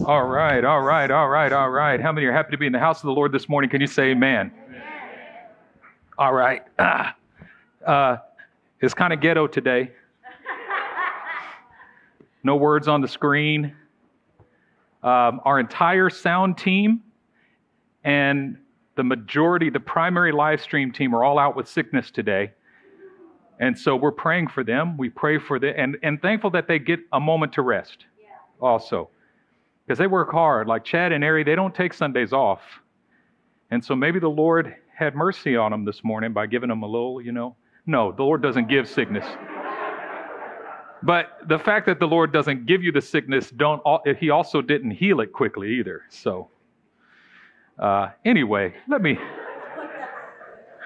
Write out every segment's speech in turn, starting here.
All right, all right, all right, all right. How many are happy to be in the house of the Lord this morning? Can you say amen? amen. All right. Ah. Uh, it's kind of ghetto today. No words on the screen. Um, our entire sound team and the majority, the primary live stream team, are all out with sickness today. And so we're praying for them. We pray for them and, and thankful that they get a moment to rest yeah. also because they work hard. Like Chad and Ari, they don't take Sundays off. And so maybe the Lord had mercy on them this morning by giving them a little, you know. No, the Lord doesn't give sickness. But the fact that the Lord doesn't give you the sickness, don't he also didn't heal it quickly either. So uh, anyway, let me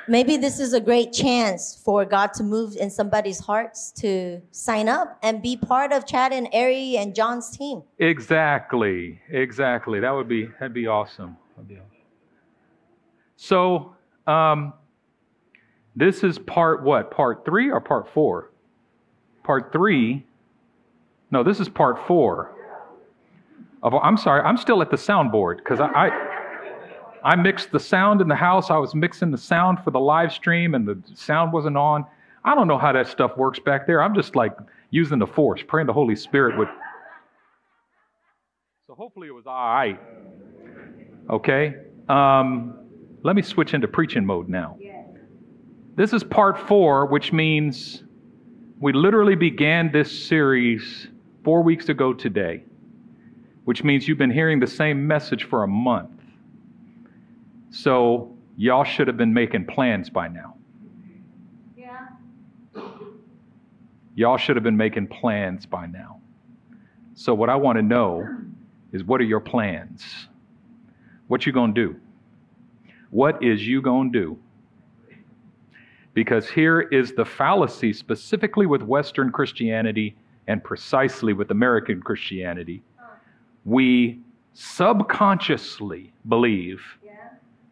maybe this is a great chance for God to move in somebody's hearts to sign up and be part of Chad and Ari and John's team. Exactly, exactly. That would be that'd be awesome. That'd be awesome. So, um, this is part what? Part three or part four? Part three. No, this is part four. Of, I'm sorry, I'm still at the soundboard because I, I I mixed the sound in the house. I was mixing the sound for the live stream, and the sound wasn't on. I don't know how that stuff works back there. I'm just like using the force, praying the Holy Spirit would. So hopefully it was all right. Okay. Um, let me switch into preaching mode now. This is part four, which means we literally began this series four weeks ago today, which means you've been hearing the same message for a month. So y'all should have been making plans by now. Yeah. Y'all should have been making plans by now. So what I want to know is what are your plans? What you going to do? What is you going to do? Because here is the fallacy specifically with Western Christianity and precisely with American Christianity. We subconsciously believe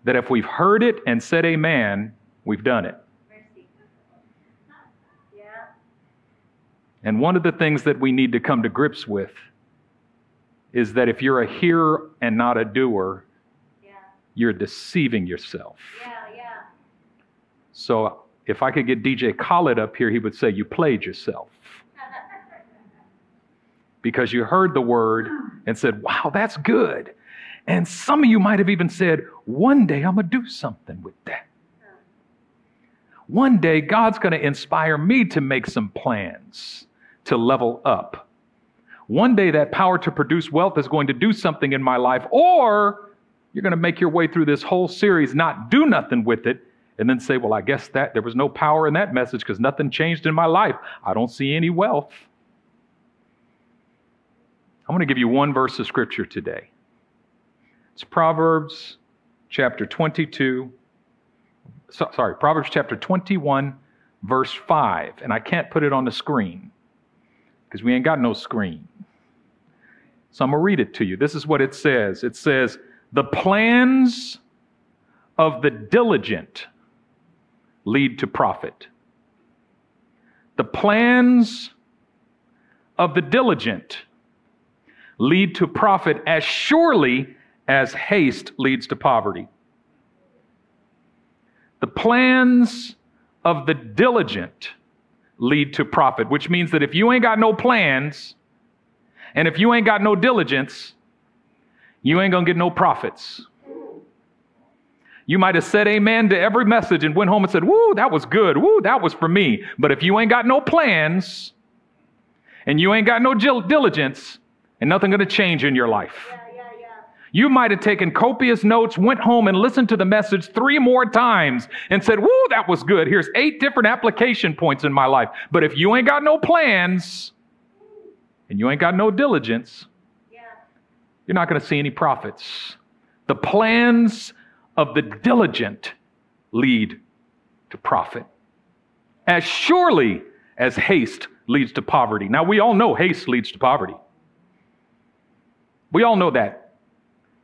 that if we've heard it and said amen, we've done it. And one of the things that we need to come to grips with is that if you're a hearer and not a doer, yeah. you're deceiving yourself. Yeah, yeah. So if I could get DJ Khaled up here, he would say, You played yourself. because you heard the word and said, Wow, that's good. And some of you might have even said, one day I'm going to do something with that. One day God's going to inspire me to make some plans to level up. One day that power to produce wealth is going to do something in my life, or you're going to make your way through this whole series, not do nothing with it, and then say, Well, I guess that there was no power in that message because nothing changed in my life. I don't see any wealth. I'm going to give you one verse of scripture today. It's Proverbs chapter 22. So, sorry, Proverbs chapter 21, verse 5. And I can't put it on the screen because we ain't got no screen. So I'm going to read it to you. This is what it says it says, The plans of the diligent lead to profit. The plans of the diligent lead to profit as surely as haste leads to poverty. The plans of the diligent lead to profit, which means that if you ain't got no plans and if you ain't got no diligence, you ain't gonna get no profits. You might have said amen to every message and went home and said, Woo, that was good. Woo, that was for me. But if you ain't got no plans and you ain't got no diligence, and nothing gonna change in your life. You might have taken copious notes, went home and listened to the message three more times and said, Woo, that was good. Here's eight different application points in my life. But if you ain't got no plans and you ain't got no diligence, yeah. you're not going to see any profits. The plans of the diligent lead to profit. As surely as haste leads to poverty. Now, we all know haste leads to poverty. We all know that.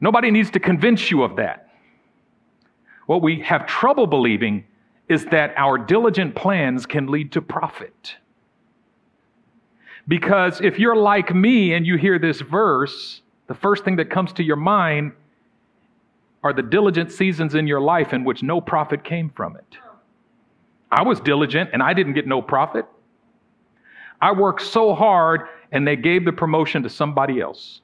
Nobody needs to convince you of that. What we have trouble believing is that our diligent plans can lead to profit. Because if you're like me and you hear this verse, the first thing that comes to your mind are the diligent seasons in your life in which no profit came from it. I was diligent and I didn't get no profit. I worked so hard and they gave the promotion to somebody else.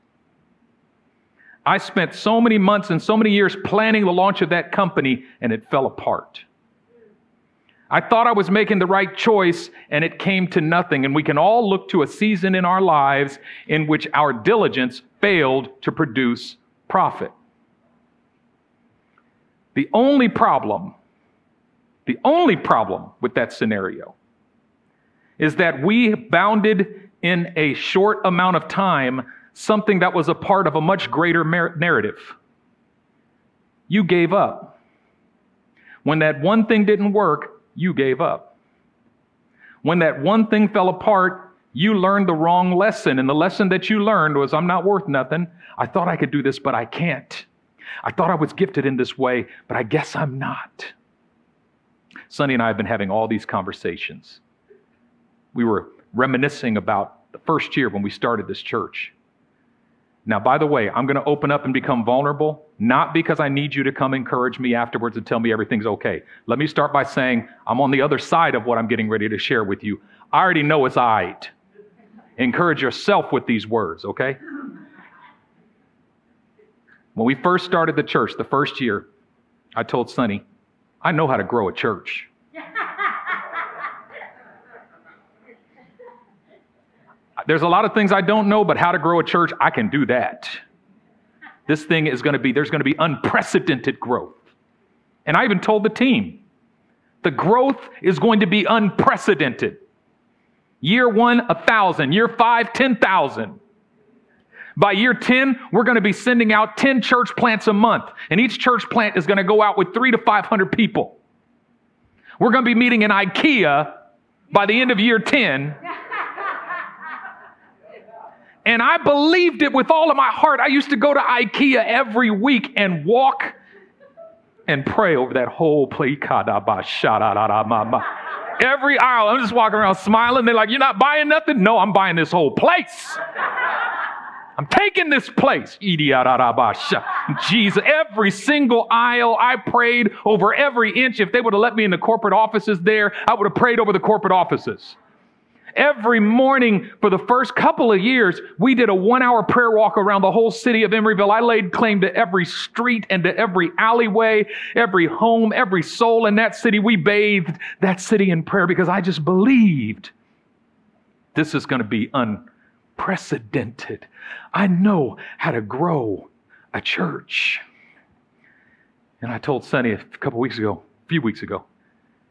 I spent so many months and so many years planning the launch of that company and it fell apart. I thought I was making the right choice and it came to nothing. And we can all look to a season in our lives in which our diligence failed to produce profit. The only problem, the only problem with that scenario is that we bounded in a short amount of time something that was a part of a much greater narrative. You gave up. When that one thing didn't work, you gave up. When that one thing fell apart, you learned the wrong lesson. And the lesson that you learned was I'm not worth nothing. I thought I could do this, but I can't. I thought I was gifted in this way, but I guess I'm not. Sonny and I have been having all these conversations. We were reminiscing about the first year when we started this church. Now, by the way, I'm going to open up and become vulnerable, not because I need you to come encourage me afterwards and tell me everything's okay. Let me start by saying I'm on the other side of what I'm getting ready to share with you. I already know it's all right. Encourage yourself with these words, okay? When we first started the church, the first year, I told Sonny, I know how to grow a church. There's a lot of things I don't know, but how to grow a church, I can do that. This thing is going to be, there's going to be unprecedented growth. And I even told the team, the growth is going to be unprecedented. Year one, a thousand. Year five, 10,000. By year 10, we're going to be sending out 10 church plants a month. And each church plant is going to go out with three to 500 people. We're going to be meeting in IKEA by the end of year 10 and I believed it with all of my heart. I used to go to IKEA every week and walk and pray over that whole place. Every aisle, I'm just walking around smiling. They're like, You're not buying nothing? No, I'm buying this whole place. I'm taking this place. Jesus, every single aisle, I prayed over every inch. If they would have let me in the corporate offices there, I would have prayed over the corporate offices every morning for the first couple of years, we did a one hour prayer walk around the whole city of Emeryville. I laid claim to every street and to every alleyway, every home, every soul in that city. We bathed that city in prayer because I just believed this is going to be unprecedented. I know how to grow a church. And I told Sonny a couple weeks ago, a few weeks ago,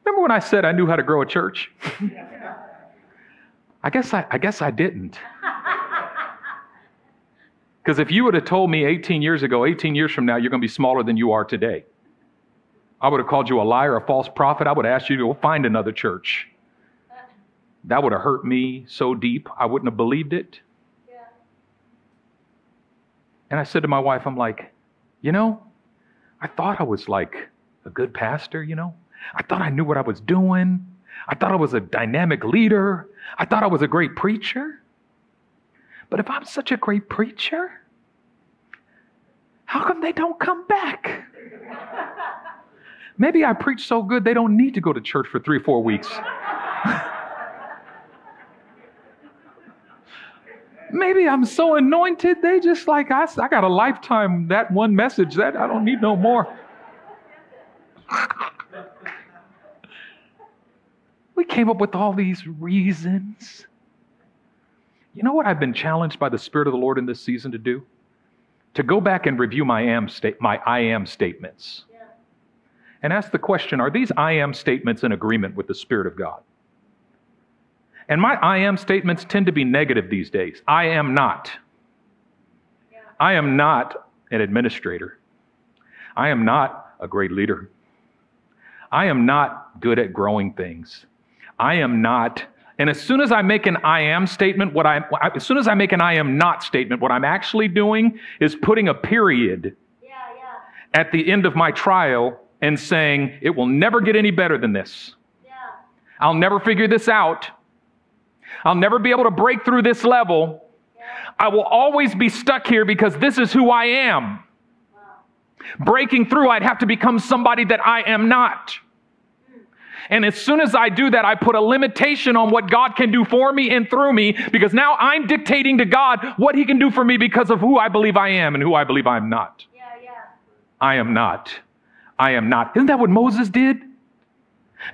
remember when I said I knew how to grow a church? I guess I, I guess I didn't. Because if you would have told me 18 years ago, 18 years from now, you're going to be smaller than you are today, I would have called you a liar, a false prophet. I would have asked you to go find another church. That would have hurt me so deep, I wouldn't have believed it. Yeah. And I said to my wife, I'm like, you know, I thought I was like a good pastor, you know? I thought I knew what I was doing. I thought I was a dynamic leader. I thought I was a great preacher. But if I'm such a great preacher, how come they don't come back? Maybe I preach so good they don't need to go to church for three four weeks. Maybe I'm so anointed, they just like, I, I got a lifetime, that one message, that I don't need no more. We came up with all these reasons. You know what I've been challenged by the Spirit of the Lord in this season to do? To go back and review my, am sta- my I am statements. Yeah. And ask the question are these I am statements in agreement with the Spirit of God? And my I am statements tend to be negative these days. I am not. Yeah. I am not an administrator. I am not a great leader. I am not good at growing things. I am not. And as soon as I make an I am statement, what I as soon as I make an I am not statement, what I'm actually doing is putting a period yeah, yeah. at the end of my trial and saying it will never get any better than this. Yeah. I'll never figure this out. I'll never be able to break through this level. I will always be stuck here because this is who I am. Breaking through, I'd have to become somebody that I am not. And as soon as I do that, I put a limitation on what God can do for me and through me because now I'm dictating to God what He can do for me because of who I believe I am and who I believe I'm not. Yeah, yeah. I am not. I am not. Isn't that what Moses did?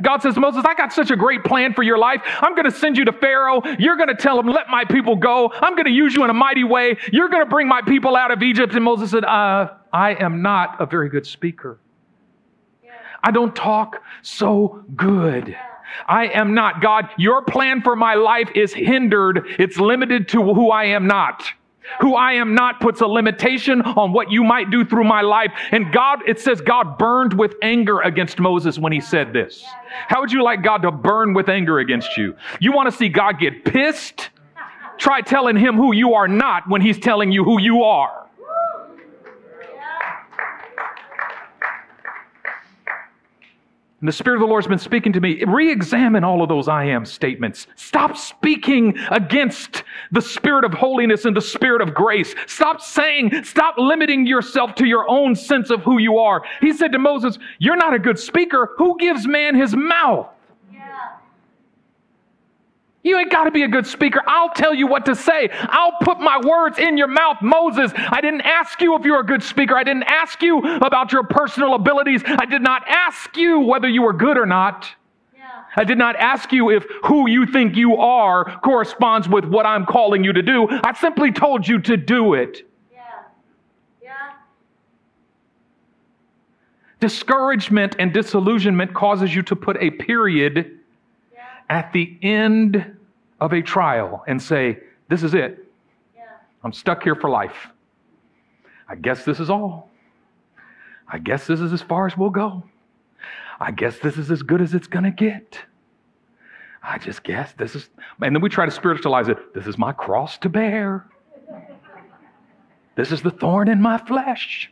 God says, Moses, I got such a great plan for your life. I'm going to send you to Pharaoh. You're going to tell him, let my people go. I'm going to use you in a mighty way. You're going to bring my people out of Egypt. And Moses said, uh, I am not a very good speaker. I don't talk so good. I am not. God, your plan for my life is hindered. It's limited to who I am not. Who I am not puts a limitation on what you might do through my life. And God, it says God burned with anger against Moses when he said this. How would you like God to burn with anger against you? You want to see God get pissed? Try telling him who you are not when he's telling you who you are. And the Spirit of the Lord has been speaking to me. Re examine all of those I am statements. Stop speaking against the Spirit of holiness and the Spirit of grace. Stop saying, stop limiting yourself to your own sense of who you are. He said to Moses, You're not a good speaker. Who gives man his mouth? You ain't got to be a good speaker. I'll tell you what to say. I'll put my words in your mouth. Moses, I didn't ask you if you're a good speaker. I didn't ask you about your personal abilities. I did not ask you whether you were good or not. Yeah. I did not ask you if who you think you are corresponds with what I'm calling you to do. I simply told you to do it. Yeah. Yeah. Discouragement and disillusionment causes you to put a period at the end of a trial and say, This is it. Yeah. I'm stuck here for life. I guess this is all. I guess this is as far as we'll go. I guess this is as good as it's going to get. I just guess this is, and then we try to spiritualize it. This is my cross to bear. This is the thorn in my flesh,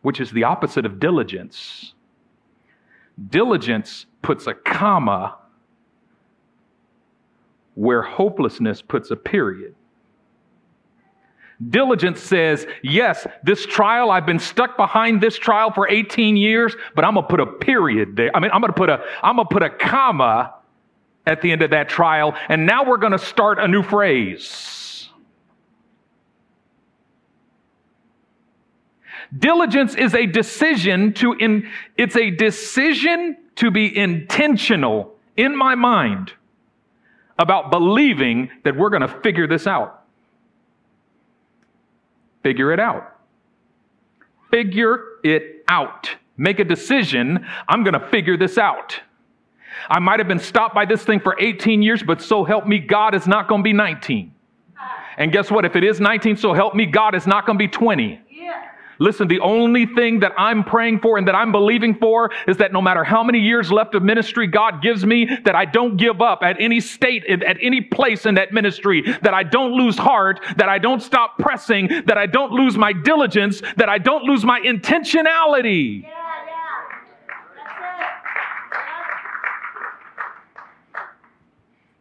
which is the opposite of diligence. Diligence puts a comma where hopelessness puts a period. Diligence says, yes, this trial, I've been stuck behind this trial for 18 years, but I'm gonna put a period there. I mean, I'm gonna put a, I'm gonna put a comma at the end of that trial, and now we're gonna start a new phrase. Diligence is a decision to in, it's a decision to be intentional in my mind about believing that we're going to figure this out. Figure it out. Figure it out. Make a decision. I'm going to figure this out. I might have been stopped by this thing for 18 years, but so help me, God is not going to be 19. And guess what? If it is 19, so help me, God is not going to be 20. Listen, the only thing that I'm praying for and that I'm believing for is that no matter how many years left of ministry God gives me, that I don't give up at any state, at any place in that ministry, that I don't lose heart, that I don't stop pressing, that I don't lose my diligence, that I don't lose my intentionality. Yeah.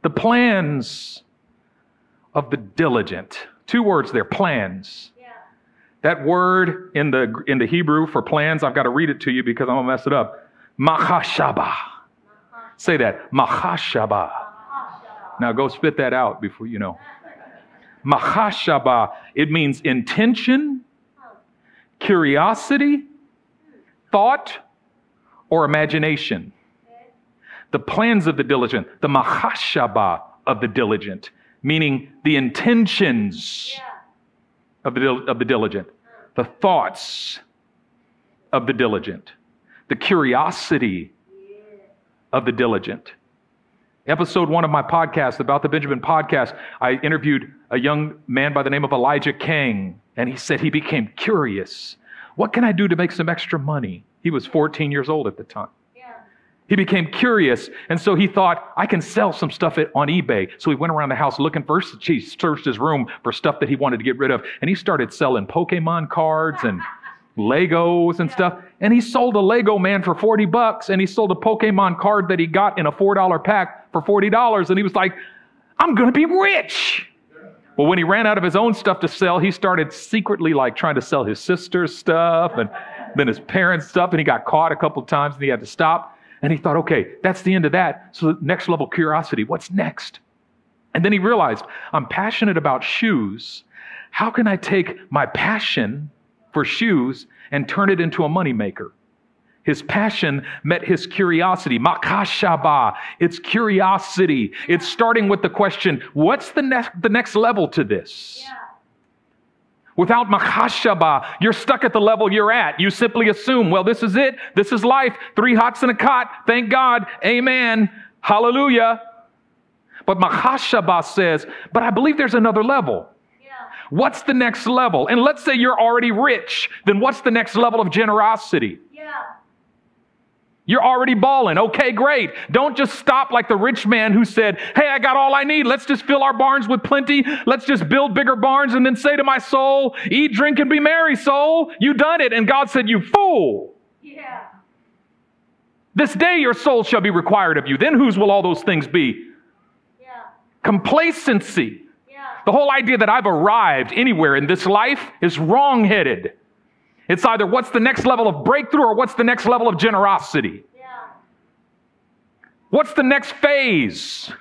The plans of the diligent. Two words there, plans. That word in the, in the Hebrew for plans, I've got to read it to you because I'm going to mess it up. Mahashaba. Say that. Mahashaba. Now go spit that out before you know. Mahashaba. It means intention, curiosity, thought, or imagination. The plans of the diligent, the mahashaba of the diligent, meaning the intentions. Yeah of the, of the diligent, the thoughts of the diligent, the curiosity of the diligent. Episode one of my podcast about the Benjamin podcast, I interviewed a young man by the name of Elijah Kang, and he said he became curious. What can I do to make some extra money? He was 14 years old at the time. He became curious, and so he thought, I can sell some stuff on eBay. So he went around the house looking first. He searched his room for stuff that he wanted to get rid of, and he started selling Pokemon cards and Legos and stuff. And he sold a Lego man for 40 bucks, and he sold a Pokemon card that he got in a $4 pack for $40. And he was like, I'm going to be rich. Well, when he ran out of his own stuff to sell, he started secretly like trying to sell his sister's stuff and then his parents' stuff, and he got caught a couple times and he had to stop. And he thought, okay, that's the end of that. So, next level curiosity, what's next? And then he realized, I'm passionate about shoes. How can I take my passion for shoes and turn it into a moneymaker? His passion met his curiosity. Makashaba. It's curiosity. It's starting with the question, what's the, ne- the next level to this? Yeah. Without makashaba, you're stuck at the level you're at. You simply assume, well, this is it. This is life. Three hots in a cot. Thank God. Amen. Hallelujah. But makashaba says, but I believe there's another level. Yeah. What's the next level? And let's say you're already rich, then what's the next level of generosity? Yeah. You're already balling. Okay, great. Don't just stop like the rich man who said, Hey, I got all I need. Let's just fill our barns with plenty. Let's just build bigger barns and then say to my soul, Eat, drink, and be merry, soul. You done it. And God said, You fool. Yeah. This day your soul shall be required of you. Then whose will all those things be? Yeah. Complacency. Yeah. The whole idea that I've arrived anywhere in this life is wrong headed. It's either what's the next level of breakthrough or what's the next level of generosity. Yeah. What's the next phase?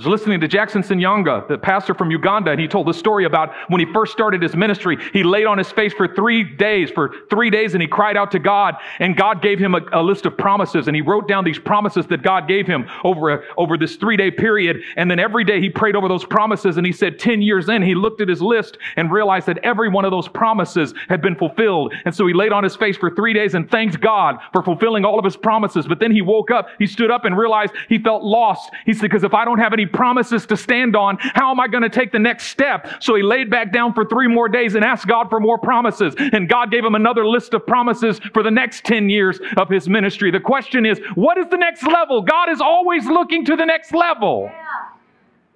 Was listening to Jackson Senyonga, the pastor from Uganda, and he told the story about when he first started his ministry. He laid on his face for three days, for three days, and he cried out to God, and God gave him a, a list of promises, and he wrote down these promises that God gave him over, a, over this three day period. And then every day he prayed over those promises, and he said 10 years in, he looked at his list and realized that every one of those promises had been fulfilled. And so he laid on his face for three days and thanked God for fulfilling all of his promises. But then he woke up, he stood up and realized he felt lost. He said, because if I don't have any promises to stand on. How am I going to take the next step? So he laid back down for three more days and asked God for more promises. And God gave him another list of promises for the next 10 years of his ministry. The question is, what is the next level? God is always looking to the next level. Yeah.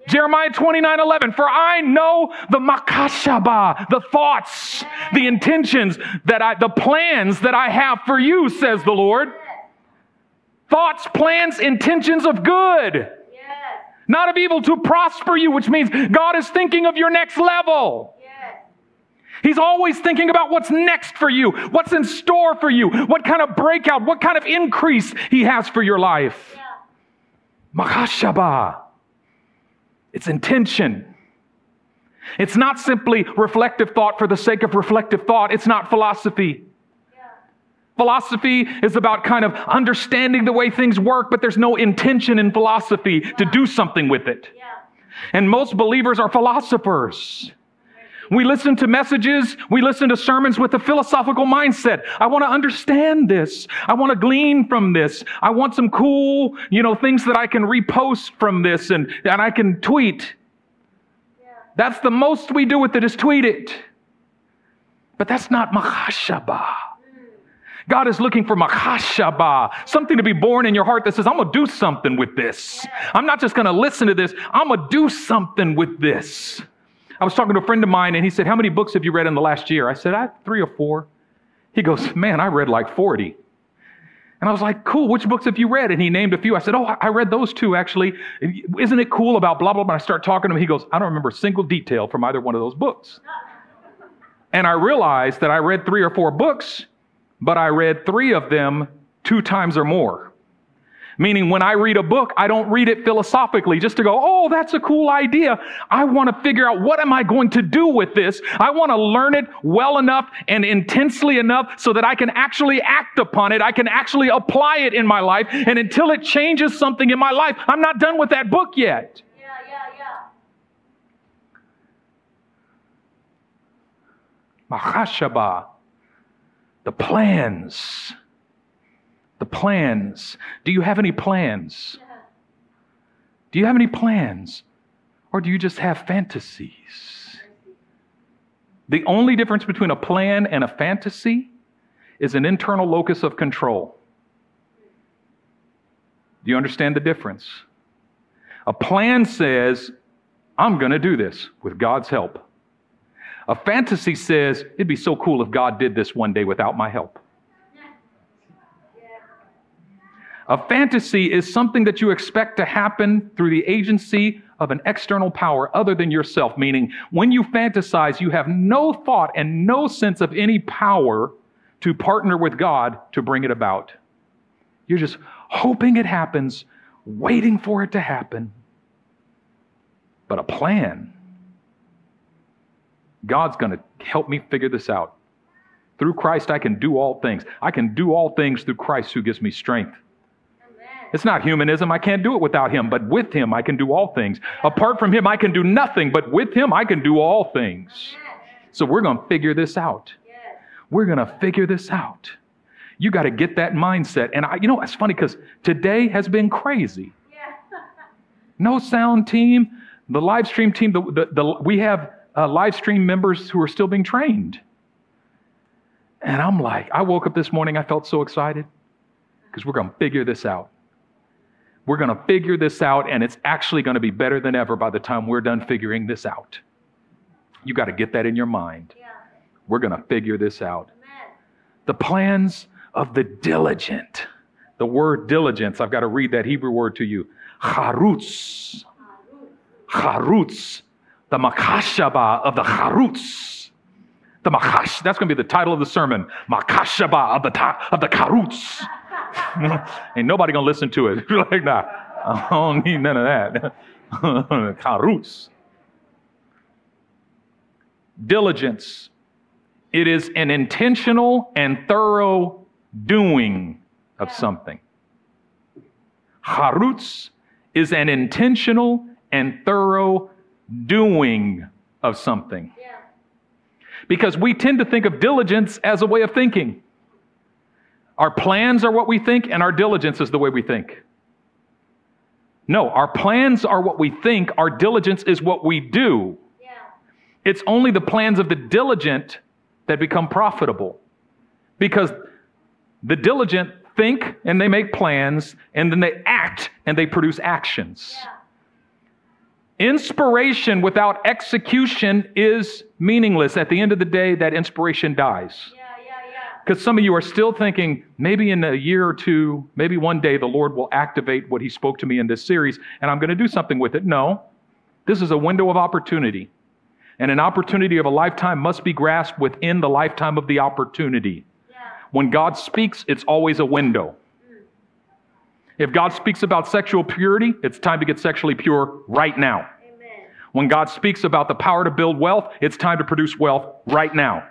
Jeremiah 29 11, for I know the makashaba, the thoughts, the intentions that I, the plans that I have for you, says the Lord. Thoughts, plans, intentions of good not of evil to prosper you, which means God is thinking of your next level. He's always thinking about what's next for you, what's in store for you, what kind of breakout, what kind of increase He has for your life. Yeah. It's intention. It's not simply reflective thought for the sake of reflective thought. It's not philosophy. Philosophy is about kind of understanding the way things work, but there's no intention in philosophy to do something with it. And most believers are philosophers. We listen to messages, we listen to sermons with a philosophical mindset. I want to understand this. I want to glean from this. I want some cool, you know, things that I can repost from this and, and I can tweet. That's the most we do with it is tweet it. But that's not mahashaba. God is looking for makashaba, something to be born in your heart that says, I'm going to do something with this. I'm not just going to listen to this, I'm going to do something with this. I was talking to a friend of mine and he said, How many books have you read in the last year? I said, I three or four. He goes, Man, I read like 40. And I was like, Cool, which books have you read? And he named a few. I said, Oh, I read those two actually. Isn't it cool about blah, blah, blah? And I start talking to him. He goes, I don't remember a single detail from either one of those books. And I realized that I read three or four books but I read three of them two times or more. Meaning, when I read a book, I don't read it philosophically just to go, oh, that's a cool idea. I want to figure out what am I going to do with this? I want to learn it well enough and intensely enough so that I can actually act upon it. I can actually apply it in my life. And until it changes something in my life, I'm not done with that book yet. Yeah, yeah, yeah. Mahashaba the plans. The plans. Do you have any plans? Do you have any plans? Or do you just have fantasies? The only difference between a plan and a fantasy is an internal locus of control. Do you understand the difference? A plan says, I'm going to do this with God's help. A fantasy says, it'd be so cool if God did this one day without my help. A fantasy is something that you expect to happen through the agency of an external power other than yourself, meaning when you fantasize, you have no thought and no sense of any power to partner with God to bring it about. You're just hoping it happens, waiting for it to happen. But a plan, God's going to help me figure this out. Through Christ, I can do all things. I can do all things through Christ who gives me strength. It's not humanism. I can't do it without him, but with him, I can do all things. Apart from him, I can do nothing, but with him, I can do all things. So we're going to figure this out. We're going to figure this out. You got to get that mindset. And I, you know, it's funny because today has been crazy. No sound team, the live stream team, the, the, the we have uh, live stream members who are still being trained. And I'm like, I woke up this morning, I felt so excited because we're going to figure this out. We're going to figure this out, and it's actually going to be better than ever by the time we're done figuring this out. You got to get that in your mind. Yeah. We're going to figure this out. Amen. The plans of the diligent. The word diligence, I've got to read that Hebrew word to you. Charutz. Charutz. The makashaba of the charutz. The makash, that's going to be the title of the sermon. Makashaba of the, ta- of the karutz. Ain't nobody gonna listen to it. like, nah, I don't need none of that. Karus. Diligence. It is an intentional and thorough doing of something. Harutz is an intentional and thorough doing of something. Because we tend to think of diligence as a way of thinking. Our plans are what we think, and our diligence is the way we think. No, our plans are what we think, our diligence is what we do. Yeah. It's only the plans of the diligent that become profitable. Because the diligent think and they make plans, and then they act and they produce actions. Yeah. Inspiration without execution is meaningless. At the end of the day, that inspiration dies. Yeah. Because some of you are still thinking, maybe in a year or two, maybe one day the Lord will activate what He spoke to me in this series and I'm going to do something with it. No, this is a window of opportunity. And an opportunity of a lifetime must be grasped within the lifetime of the opportunity. Yeah. When God speaks, it's always a window. If God speaks about sexual purity, it's time to get sexually pure right now. Amen. When God speaks about the power to build wealth, it's time to produce wealth right now.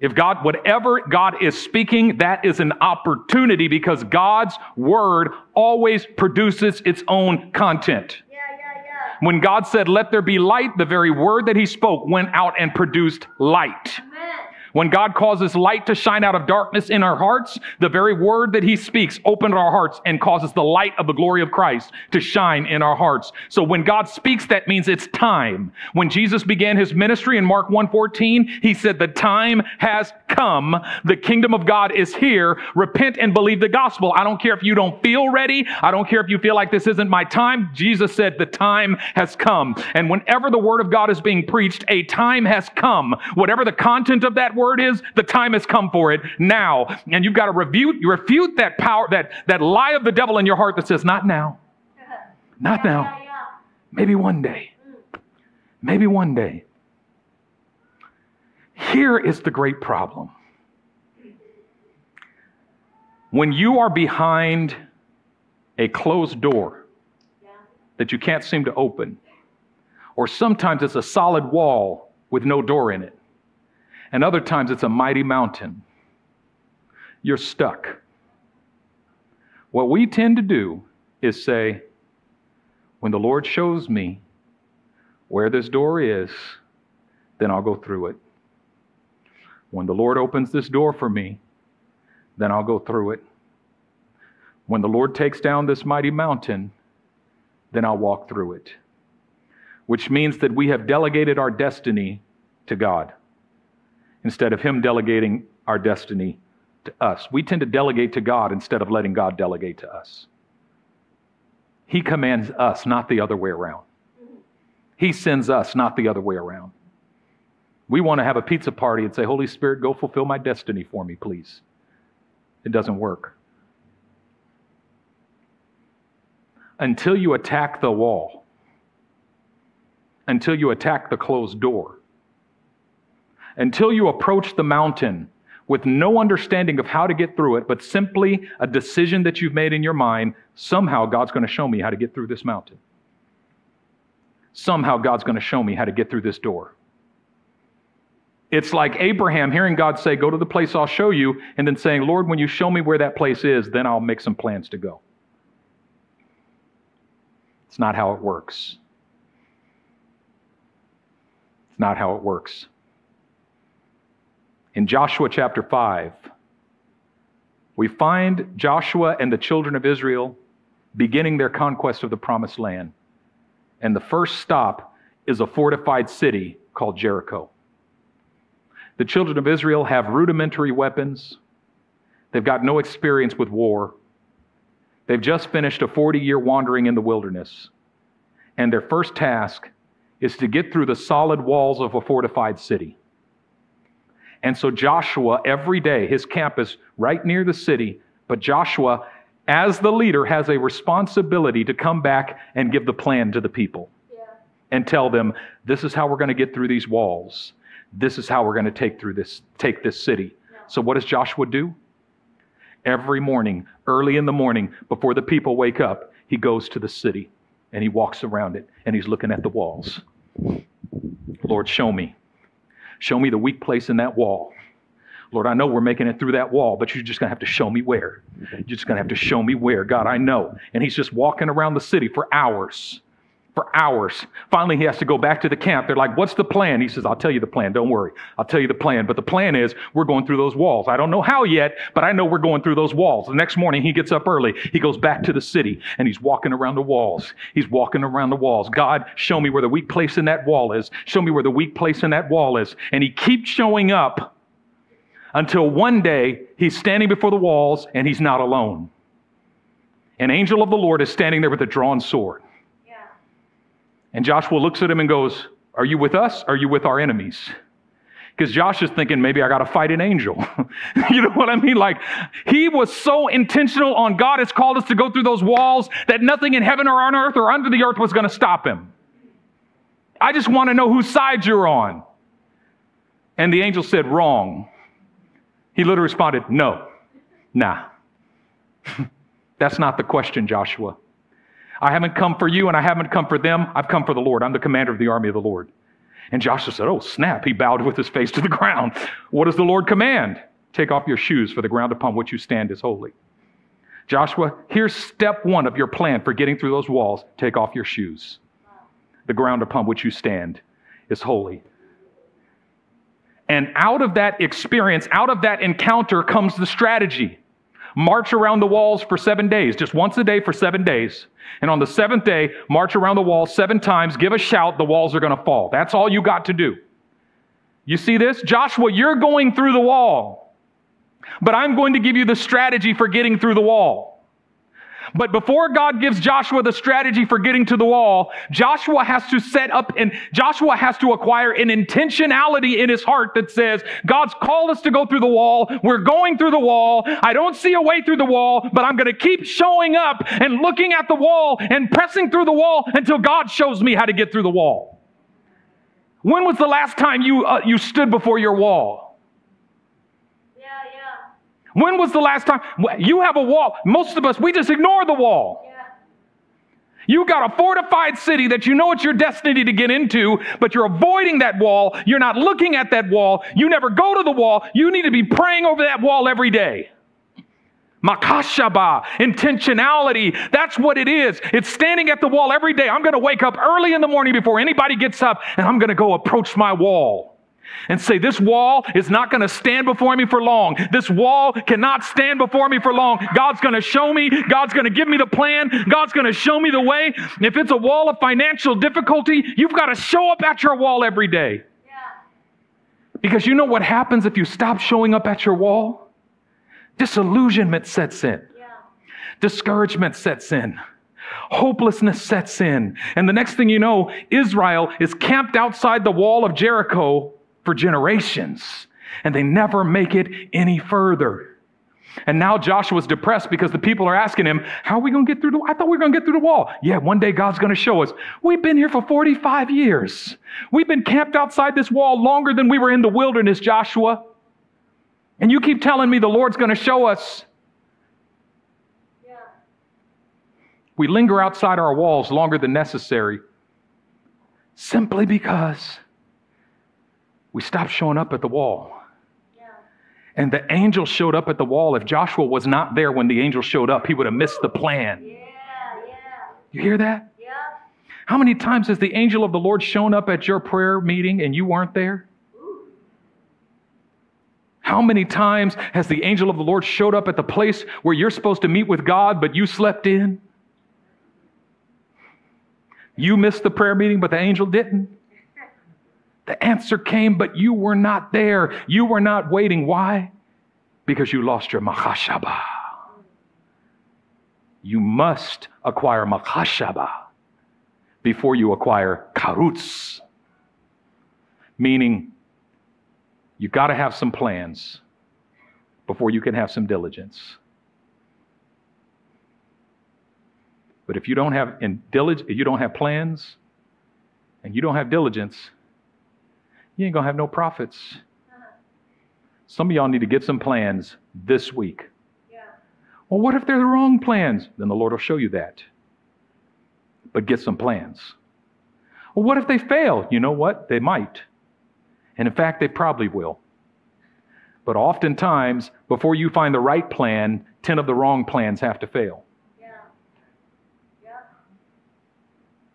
If God, whatever God is speaking, that is an opportunity because God's word always produces its own content. Yeah, yeah, yeah. When God said, Let there be light, the very word that He spoke went out and produced light. Amen. When God causes light to shine out of darkness in our hearts, the very word that he speaks opens our hearts and causes the light of the glory of Christ to shine in our hearts. So when God speaks, that means it's time. When Jesus began his ministry in Mark 1:14, he said, "The time has come. The kingdom of God is here. Repent and believe the gospel. I don't care if you don't feel ready. I don't care if you feel like this isn't my time. Jesus said, the time has come. And whenever the word of God is being preached, a time has come. Whatever the content of that word is, the time has come for it now. And you've got to refute, you refute that power, that, that lie of the devil in your heart that says, not now. Not now. Maybe one day. Maybe one day. Here is the great problem. When you are behind a closed door that you can't seem to open, or sometimes it's a solid wall with no door in it, and other times it's a mighty mountain, you're stuck. What we tend to do is say, when the Lord shows me where this door is, then I'll go through it. When the Lord opens this door for me, then I'll go through it. When the Lord takes down this mighty mountain, then I'll walk through it. Which means that we have delegated our destiny to God instead of Him delegating our destiny to us. We tend to delegate to God instead of letting God delegate to us. He commands us, not the other way around. He sends us, not the other way around. We want to have a pizza party and say, Holy Spirit, go fulfill my destiny for me, please. It doesn't work. Until you attack the wall, until you attack the closed door. Until you approach the mountain with no understanding of how to get through it, but simply a decision that you've made in your mind somehow God's going to show me how to get through this mountain. Somehow God's going to show me how to get through this door. It's like Abraham hearing God say, Go to the place I'll show you, and then saying, Lord, when you show me where that place is, then I'll make some plans to go. It's not how it works. It's not how it works. In Joshua chapter 5, we find Joshua and the children of Israel beginning their conquest of the promised land. And the first stop is a fortified city called Jericho. The children of Israel have rudimentary weapons. They've got no experience with war. They've just finished a 40 year wandering in the wilderness. And their first task is to get through the solid walls of a fortified city. And so Joshua, every day, his camp is right near the city, but Joshua, as the leader, has a responsibility to come back and give the plan to the people yeah. and tell them, this is how we're going to get through these walls. This is how we're going to take through this, take this city. Yeah. So what does Joshua do? Every morning, early in the morning, before the people wake up, he goes to the city and he walks around it and he's looking at the walls. Lord, show me. Show me the weak place in that wall. Lord, I know we're making it through that wall, but you're just going to have to show me where. You're just going to have to show me where. God, I know. And he's just walking around the city for hours for hours. Finally, he has to go back to the camp. They're like, What's the plan? He says, I'll tell you the plan. Don't worry. I'll tell you the plan. But the plan is we're going through those walls. I don't know how yet, but I know we're going through those walls. The next morning, he gets up early. He goes back to the city and he's walking around the walls. He's walking around the walls. God, show me where the weak place in that wall is. Show me where the weak place in that wall is. And he keeps showing up until one day he's standing before the walls and he's not alone. An angel of the Lord is standing there with a drawn sword. And Joshua looks at him and goes, Are you with us? Are you with our enemies? Because Josh is thinking, maybe I got to fight an angel. you know what I mean? Like, he was so intentional on God has called us to go through those walls that nothing in heaven or on earth or under the earth was going to stop him. I just want to know whose side you're on. And the angel said, Wrong. He literally responded, No, nah. That's not the question, Joshua. I haven't come for you and I haven't come for them. I've come for the Lord. I'm the commander of the army of the Lord. And Joshua said, Oh, snap. He bowed with his face to the ground. What does the Lord command? Take off your shoes, for the ground upon which you stand is holy. Joshua, here's step one of your plan for getting through those walls. Take off your shoes. The ground upon which you stand is holy. And out of that experience, out of that encounter comes the strategy march around the walls for seven days, just once a day for seven days. And on the seventh day, march around the wall seven times, give a shout, the walls are going to fall. That's all you got to do. You see this? Joshua, you're going through the wall, but I'm going to give you the strategy for getting through the wall. But before God gives Joshua the strategy for getting to the wall, Joshua has to set up and Joshua has to acquire an intentionality in his heart that says, God's called us to go through the wall. We're going through the wall. I don't see a way through the wall, but I'm going to keep showing up and looking at the wall and pressing through the wall until God shows me how to get through the wall. When was the last time you, uh, you stood before your wall? When was the last time? You have a wall. Most of us, we just ignore the wall. Yeah. You got a fortified city that you know it's your destiny to get into, but you're avoiding that wall. You're not looking at that wall. You never go to the wall. You need to be praying over that wall every day. Makashaba, intentionality. That's what it is. It's standing at the wall every day. I'm going to wake up early in the morning before anybody gets up and I'm going to go approach my wall and say, This wall is not going to stand before me for long. This wall cannot stand before me for long. God's going to show me. God's going to give me the plan. God's going to show me the way. If it's a wall of financial difficulty, you've got to show up at your wall every day. Because you know what happens if you stop showing up at your wall? Disillusionment sets in, yeah. discouragement sets in hopelessness sets in. And the next thing you know, Israel is camped outside the wall of Jericho for generations, and they never make it any further. And now Joshua's depressed because the people are asking him, How are we going to get through the I thought we were going to get through the wall. Yeah, one day God's going to show us. We've been here for 45 years. We've been camped outside this wall longer than we were in the wilderness, Joshua. And you keep telling me the Lord's going to show us. Yeah. We linger outside our walls longer than necessary simply because we stopped showing up at the wall. And the angel showed up at the wall. If Joshua was not there when the angel showed up, he would have missed the plan. Yeah, yeah. You hear that? Yeah. How many times has the angel of the Lord shown up at your prayer meeting and you weren't there? How many times has the angel of the Lord showed up at the place where you're supposed to meet with God, but you slept in? You missed the prayer meeting, but the angel didn't. The answer came, but you were not there. You were not waiting. Why? Because you lost your machashaba. You must acquire machashaba before you acquire karutz, meaning you've got to have some plans before you can have some diligence. But if you don't have in you don't have plans, and you don't have diligence, you ain't gonna have no profits. Some of y'all need to get some plans this week. Yeah. Well, what if they're the wrong plans? Then the Lord will show you that. But get some plans. Well, what if they fail? You know what? They might. And in fact, they probably will. But oftentimes, before you find the right plan, 10 of the wrong plans have to fail. Yeah. Yeah.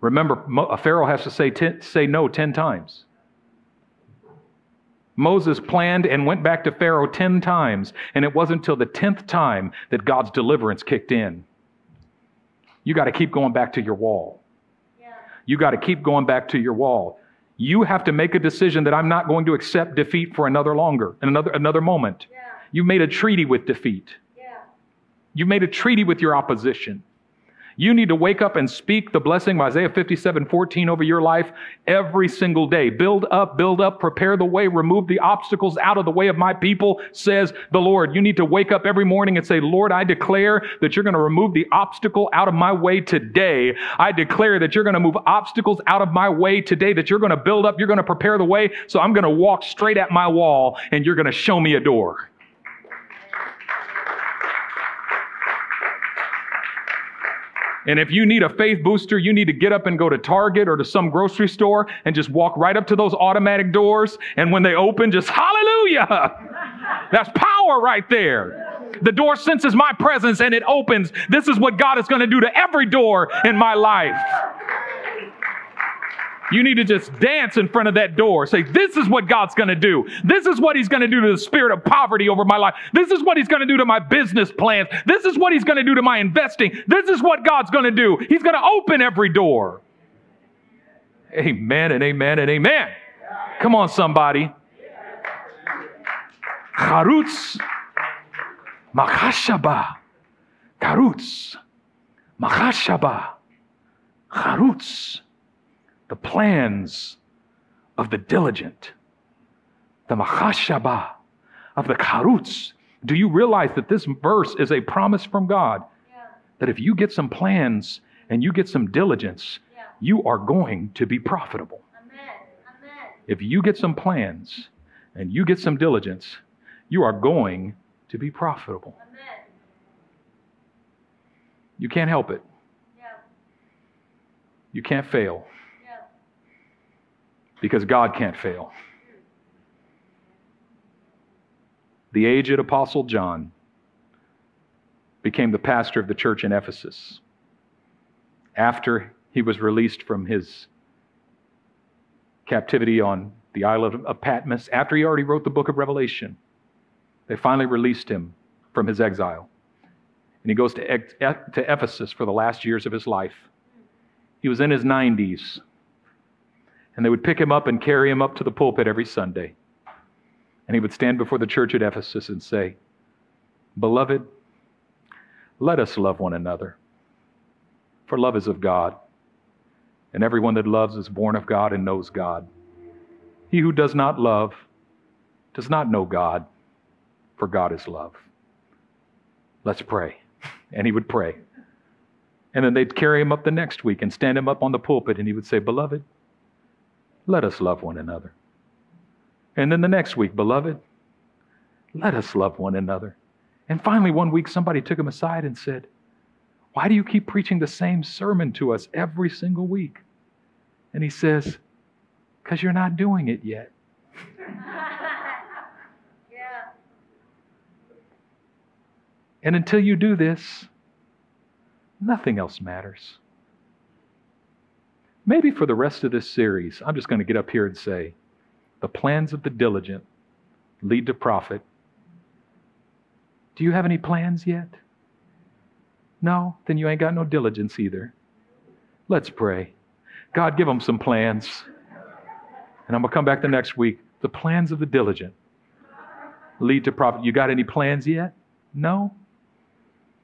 Remember, a uh, Pharaoh has to say, ten, say no 10 times. Moses planned and went back to Pharaoh 10 times, and it wasn't until the 10th time that God's deliverance kicked in. You got to keep going back to your wall. Yeah. You got to keep going back to your wall. You have to make a decision that I'm not going to accept defeat for another longer, another another moment. Yeah. You made a treaty with defeat. Yeah. You made a treaty with your opposition. You need to wake up and speak the blessing of Isaiah 57 14 over your life every single day. Build up, build up, prepare the way, remove the obstacles out of the way of my people, says the Lord. You need to wake up every morning and say, Lord, I declare that you're going to remove the obstacle out of my way today. I declare that you're going to move obstacles out of my way today, that you're going to build up, you're going to prepare the way. So I'm going to walk straight at my wall and you're going to show me a door. And if you need a faith booster, you need to get up and go to Target or to some grocery store and just walk right up to those automatic doors. And when they open, just hallelujah. That's power right there. The door senses my presence and it opens. This is what God is going to do to every door in my life. You need to just dance in front of that door. Say, This is what God's going to do. This is what He's going to do to the spirit of poverty over my life. This is what He's going to do to my business plans. This is what He's going to do to my investing. This is what God's going to do. He's going to open every door. Amen and amen and amen. Come on, somebody. Charutz. Machashaba. Karutz. Machashaba. Charutz the plans of the diligent, the machashaba, of the karutz. Do you realize that this verse is a promise from God? Yeah. That if you get some plans and you get some diligence, yeah. you are going to be profitable. Amen. Amen. If you get some plans and you get some diligence, you are going to be profitable. Amen. You can't help it. Yeah. You can't fail because God can't fail. The aged Apostle John became the pastor of the church in Ephesus after he was released from his captivity on the island of Patmos, after he already wrote the book of Revelation. They finally released him from his exile. And he goes to, to Ephesus for the last years of his life. He was in his 90s and they would pick him up and carry him up to the pulpit every Sunday. And he would stand before the church at Ephesus and say, Beloved, let us love one another, for love is of God, and everyone that loves is born of God and knows God. He who does not love does not know God, for God is love. Let's pray. And he would pray. And then they'd carry him up the next week and stand him up on the pulpit, and he would say, Beloved, let us love one another. And then the next week, Beloved, let us love one another. And finally, one week, somebody took him aside and said, Why do you keep preaching the same sermon to us every single week? And he says, Because you're not doing it yet. And until you do this, nothing else matters. Maybe for the rest of this series, I'm just going to get up here and say, the plans of the diligent lead to profit. Do you have any plans yet? No? Then you ain't got no diligence either. Let's pray. God, give them some plans. And I'm going to come back the next week. The plans of the diligent lead to profit. You got any plans yet? No?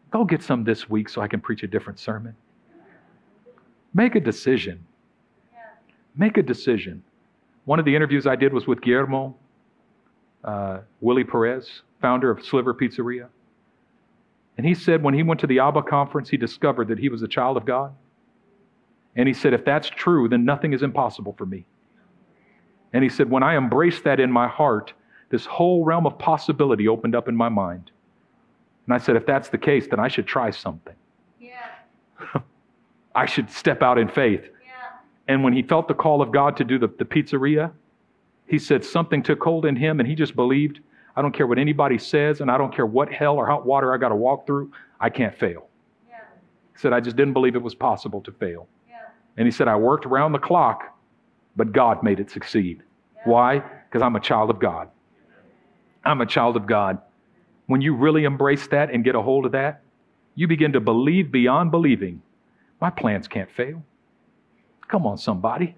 Go get some this week so I can preach a different sermon. Make a decision. Make a decision. One of the interviews I did was with Guillermo uh, Willie Perez, founder of Sliver Pizzeria. And he said when he went to the ABBA conference, he discovered that he was a child of God. And he said, if that's true, then nothing is impossible for me. And he said, when I embraced that in my heart, this whole realm of possibility opened up in my mind. And I said, if that's the case, then I should try something. Yeah. I should step out in faith. Yeah. And when he felt the call of God to do the, the pizzeria, he said something took hold in him and he just believed, I don't care what anybody says and I don't care what hell or hot water I got to walk through, I can't fail. Yeah. He said, I just didn't believe it was possible to fail. Yeah. And he said, I worked around the clock, but God made it succeed. Why? Because I'm a child of God. I'm a child of God. When you really embrace that and get a hold of that, you begin to believe beyond believing. My plans can't fail. Come on, somebody.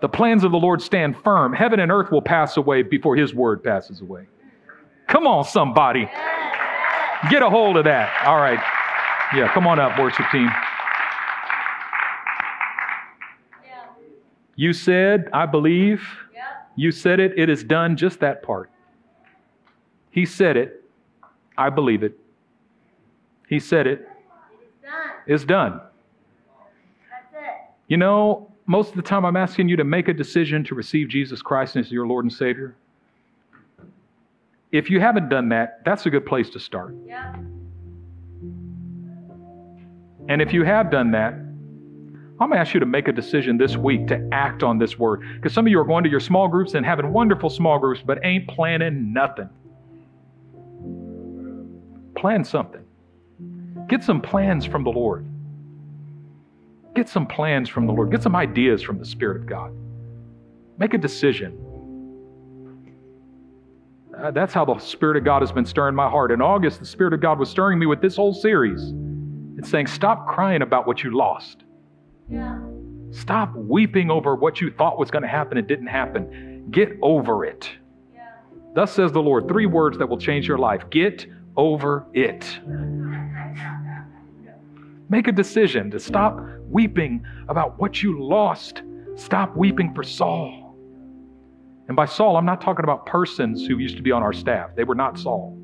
The plans of the Lord stand firm. Heaven and earth will pass away before his word passes away. Come on, somebody. Get a hold of that. All right. Yeah, come on up, worship team. You said, I believe. You said it, it is done, just that part. He said it, I believe it. He said it, It's done. it's done. You know, most of the time I'm asking you to make a decision to receive Jesus Christ as your Lord and Savior. If you haven't done that, that's a good place to start. Yeah. And if you have done that, I'm going to ask you to make a decision this week to act on this word. Because some of you are going to your small groups and having wonderful small groups, but ain't planning nothing. Plan something. Get some plans from the Lord. Get some plans from the Lord. Get some ideas from the Spirit of God. Make a decision. Uh, that's how the Spirit of God has been stirring my heart. In August, the Spirit of God was stirring me with this whole series. It's saying, stop crying about what you lost. Yeah. Stop weeping over what you thought was going to happen and didn't happen. Get over it. Yeah. Thus says the Lord three words that will change your life get over it. Make a decision to stop weeping about what you lost. Stop weeping for Saul. And by Saul, I'm not talking about persons who used to be on our staff. They were not Saul,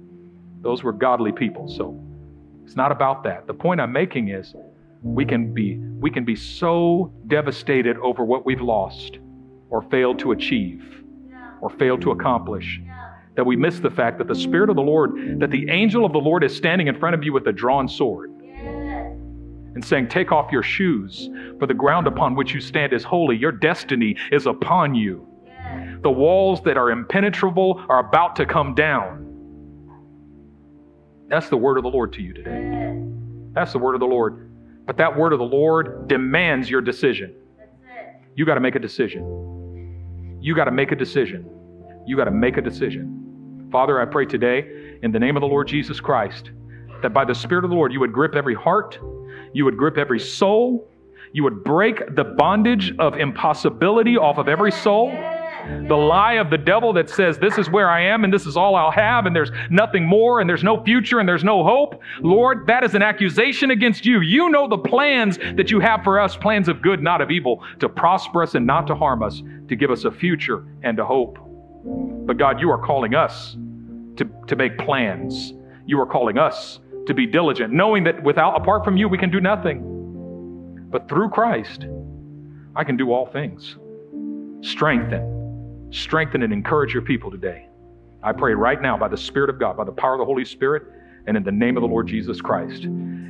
those were godly people. So it's not about that. The point I'm making is we can be, we can be so devastated over what we've lost or failed to achieve or failed to accomplish that we miss the fact that the Spirit of the Lord, that the angel of the Lord is standing in front of you with a drawn sword. And saying, Take off your shoes, for the ground upon which you stand is holy. Your destiny is upon you. The walls that are impenetrable are about to come down. That's the word of the Lord to you today. That's the word of the Lord. But that word of the Lord demands your decision. You got to make a decision. You got to make a decision. You got to make a decision. Father, I pray today in the name of the Lord Jesus Christ that by the Spirit of the Lord you would grip every heart, you would grip every soul, you would break the bondage of impossibility off of every soul. The lie of the devil that says, This is where I am and this is all I'll have and there's nothing more and there's no future and there's no hope. Lord, that is an accusation against you. You know the plans that you have for us plans of good, not of evil, to prosper us and not to harm us, to give us a future and a hope. But God, you are calling us to, to make plans. you are calling us to be diligent, knowing that without, apart from you, we can do nothing. But through Christ, I can do all things. Strengthen, strengthen and encourage your people today. I pray right now by the Spirit of God, by the power of the Holy Spirit, and in the name of the Lord Jesus Christ.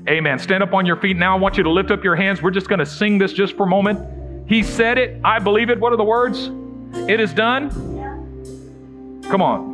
Amen. Stand up on your feet now. I want you to lift up your hands. We're just going to sing this just for a moment. He said it. I believe it. What are the words? It is done. Come on.